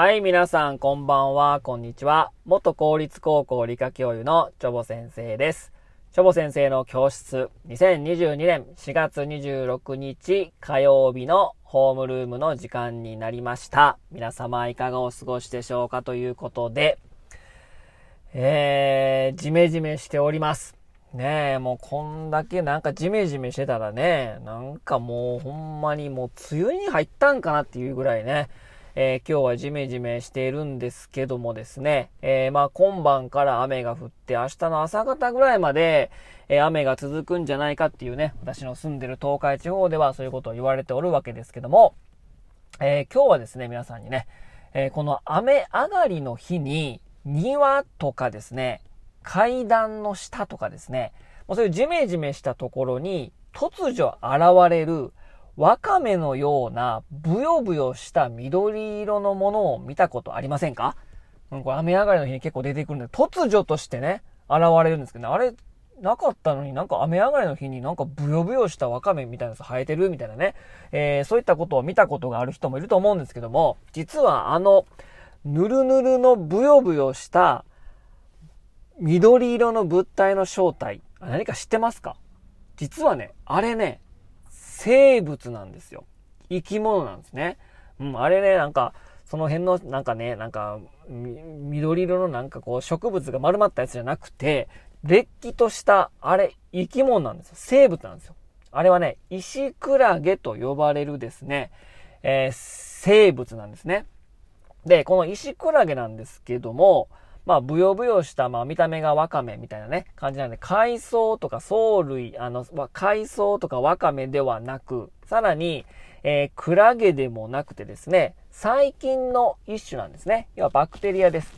はい、皆さん、こんばんは、こんにちは。元公立高校理科教諭のチョボ先生です。チョボ先生の教室、2022年4月26日火曜日のホームルームの時間になりました。皆様、いかがお過ごしでしょうかということで、えー、ジメジメしております。ねえ、もうこんだけなんかジメジメしてたらね、なんかもうほんまにもう梅雨に入ったんかなっていうぐらいね、えー今日はジメジメしているんですけどもですね、えーまあ今晩から雨が降って明日の朝方ぐらいまで、えー雨が続くんじゃないかっていうね、私の住んでる東海地方ではそういうことを言われておるわけですけども、え今日はですね、皆さんにね、えこの雨上がりの日に庭とかですね、階段の下とかですね、もうそういうジメジメしたところに突如現れるワカメのようなブヨブヨした緑色のものを見たことありませんか？うん、これ雨上がりの日に結構出てくるんで、突如としてね、現れるんですけどね、あれ、なかったのになんか雨上がりの日になんかブヨブヨしたワカメみたいなやつ生えてるみたいなね、えーそういったことを見たことがある人もいると思うんですけども、実はあの、ぬるぬるのブヨブヨした緑色の物体の正体、何か知ってますか？実はね、あれね、生物なんですよ。生き物なんですね。うん、あれね、なんか、その辺の、なんかね、なんか、緑色のなんかこう植物が丸まったやつじゃなくて、れっきとした、あれ、生き物なんですよ。生物なんですよ。あれはね、石クラゲと呼ばれるですね、えー生物なんですね。で、この石クラゲなんですけども、まあ、ブヨブヨした、まあ、見た目がワカメみたいなね、感じなんで、海藻とか藻類、あの、海藻とかワカメではなく、さらに、えークラゲでもなくてですね、細菌の一種なんですね。要はバクテリアです。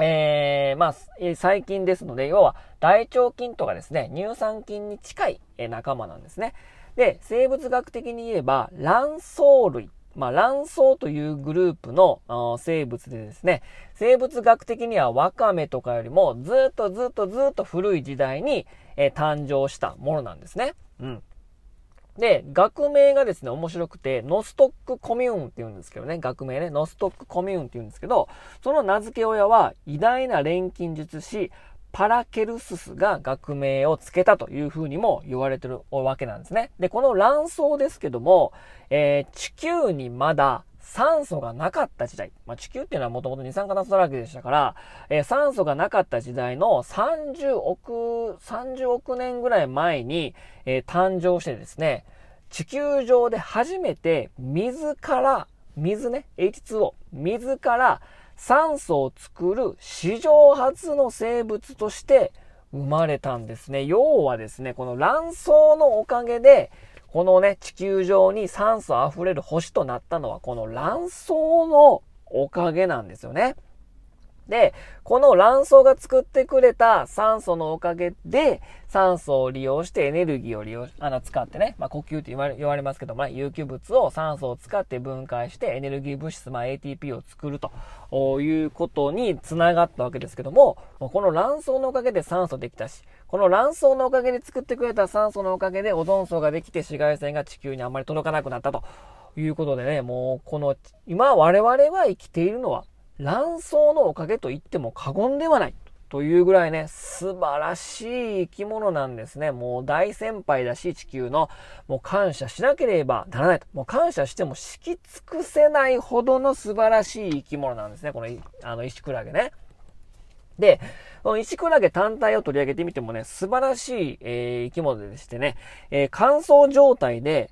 えーまあ、細菌ですので、要は大腸菌とかですね、乳酸菌に近い仲間なんですね。で、生物学的に言えば、卵巣類。まあ、卵巣というグループの生物でですね、生物学的にはワカメとかよりもずっとずっとずっと古い時代に、えー誕生したものなんですね。うん。で、学名がですね、面白くて、ノストックコミューンって言うんですけどね、学名ね、ノストックコミューンって言うんですけど、その名付け親は、偉大な錬金術師、パラケルススが学名を付けたというふうにも言われてるわけなんですね。で、この卵巣ですけども、えー地球にまだ酸素がなかった時代。まあ、地球っていうのはもともと二酸化炭素だらけでしたから、えー酸素がなかった時代の30億、30億年ぐらい前に、えー誕生してですね、地球上で初めて水から、水ね、H2O、水から酸素を作る史上初の生物として生まれたんですね。要はですね、この卵巣のおかげで、このね、地球上に酸素あふれる星となったのは、この卵巣のおかげなんですよね。で、この卵巣が作ってくれた酸素のおかげで、酸素を利用してエネルギーを利用、あの、使ってね、まあ、呼吸って言われ言われますけどもね、有機物を酸素を使って分解してエネルギー物質、まあ、ATP を作るということにつながったわけですけども、この卵巣のおかげで酸素できたし、この卵巣のおかげで作ってくれた酸素のおかげでオゾン層ができて紫外線が地球にあんまり届かなくなったということでね、もうこの、今我々は生きているのは卵巣のおかげと言っても過言ではない。というぐらいね、素晴らしい生き物なんですね。もう大先輩だし、地球の、もう感謝しなければならないと。もう感謝してもしき尽くせないほどの素晴らしい生き物なんですね。この、あの、石クラゲね。で、この石クラゲ単体を取り上げてみてもね、素晴らしい、えー生き物でしてね、えー乾燥状態で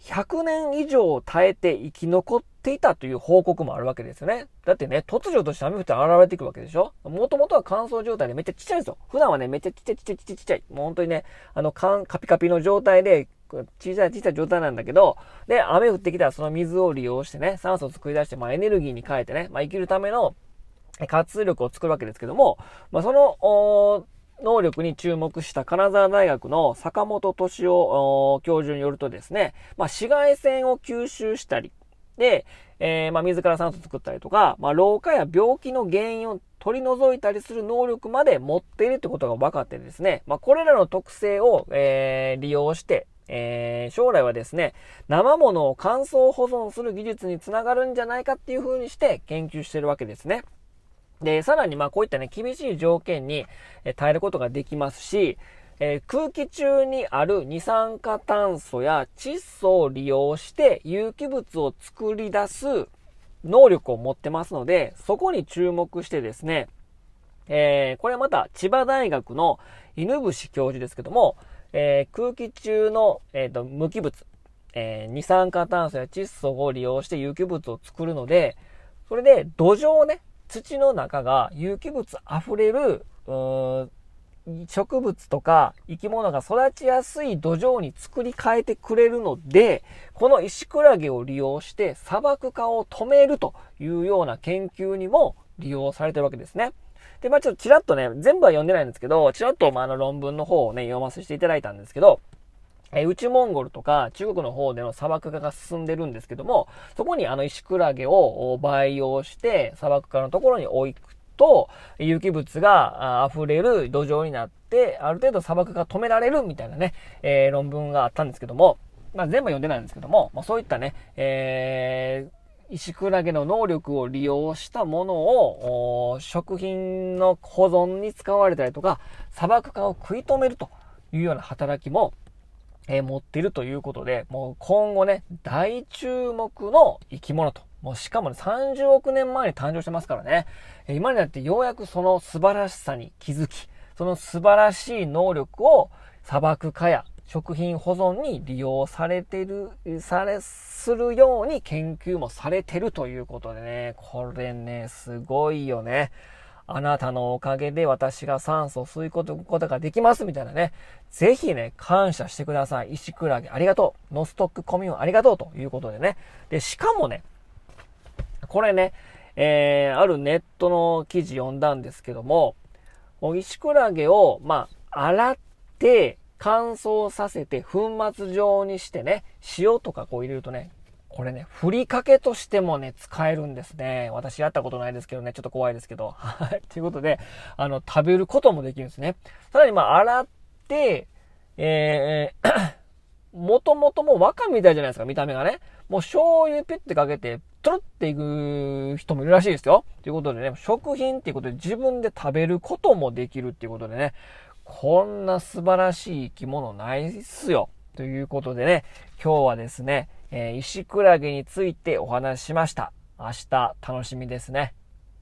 100年以上耐えて生き残っっていたという報告もあるわけですよね。だってね、突如として雨降って現れてくるわけでしょ？もともとは乾燥状態でめっちゃちっちゃいんですよ。普段はね、めっちゃちっちゃいちっちゃいちっちゃい。もう本当にね、あの、カピカピの状態で、小さい小さい状態なんだけど、で、雨降ってきたらその水を利用してね、酸素を作り出して、まあエネルギーに変えてね、まあ生きるための活力を作るわけですけども、まあその、能力に注目した金沢大学の坂本敏夫教授によるとですね、まあ、紫外線を吸収したり、えーまあ、自ら酸素作ったりとか、まあ、老化や病気の原因を取り除いたりする能力まで持っているってことが分かってですね、まあ、これらの特性を、えー利用して、えー、将来はですね、生物を乾燥保存する技術につながるんじゃないかっていう風にして研究してるわけですね。で、さらにまあこういったね、厳しい条件に耐えることができますし、えー、空気中にある二酸化炭素や窒素を利用して有機物を作り出す能力を持ってますので、そこに注目してですね、えー、これはまた千葉大学の犬伏教授ですけども、えー、空気中の、えーと、無機物、えー、二酸化炭素や窒素を利用して有機物を作るので、それで土壌ね、土の中が有機物溢れる、植物とか生き物が育ちやすい土壌に作り変えてくれるので、この石クラゲを利用して砂漠化を止めるというような研究にも利用されてるわけですね。で、まあちょっとちらっとね、全部は読んでないんですけど、ちらっとまあの論文の方をね、読ませていただいたんですけど、え内モンゴルとか中国の方での砂漠化が進んでるんですけども、そこにあの石クラゲを培養して砂漠化のところに置くと、有機物が溢れる土壌になって、ある程度砂漠が止められるみたいなね、えー、論文があったんですけども、まあ、全部読んでないんですけども、まあ、そういったね、えー、石クラゲの能力を利用したものを、食品の保存に使われたりとか、砂漠化を食い止めるというような働きも、えー、持っているということで、もう今後ね、大注目の生き物ともうしかもね、30億年前に誕生してますからね。今になってようやくその素晴らしさに気づき、その素晴らしい能力を砂漠化や食品保存に利用されてる、され、するように研究もされてるということでね、これね、すごいよね。あなたのおかげで私が酸素を吸い込むことができますみたいなね。ぜひね、感謝してください。石クラゲありがとう。ノストックコミューンありがとうということでね。で、しかもね、これね、えー、あるネットの記事読んだんですけども、石クラゲを、まあ、洗って、乾燥させて粉末状にしてね、塩とかこう入れるとね、これね、ふりかけとしてもね、使えるんですね。私やったことないですけどね、ちょっと怖いですけど。はい。ということで、あの、食べることもできるんですね。さらに、まあ、洗って、えー、もともともう和歌みたいじゃないですか、見た目がね。もう醤油ピュッてかけて、トロっていく人もいるらしいですよ。ということでね、食品っていうことで自分で食べることもできるっていうことでね、こんな素晴らしい生き物ないっすよ。ということでね、今日はですね、えー、石クラゲについてお話ししました。明日楽しみですね。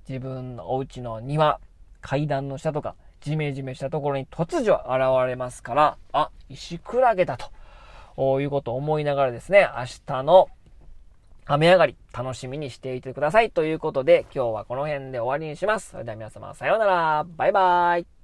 自分のお家の庭、階段の下とか、ジメジメしたところに突如現れますから、あ、石クラゲだと、いうことを思いながらですね、明日の雨上がり、楽しみにしていてください。ということで、今日はこの辺で終わりにします。それでは皆様、さようなら。バイバイ。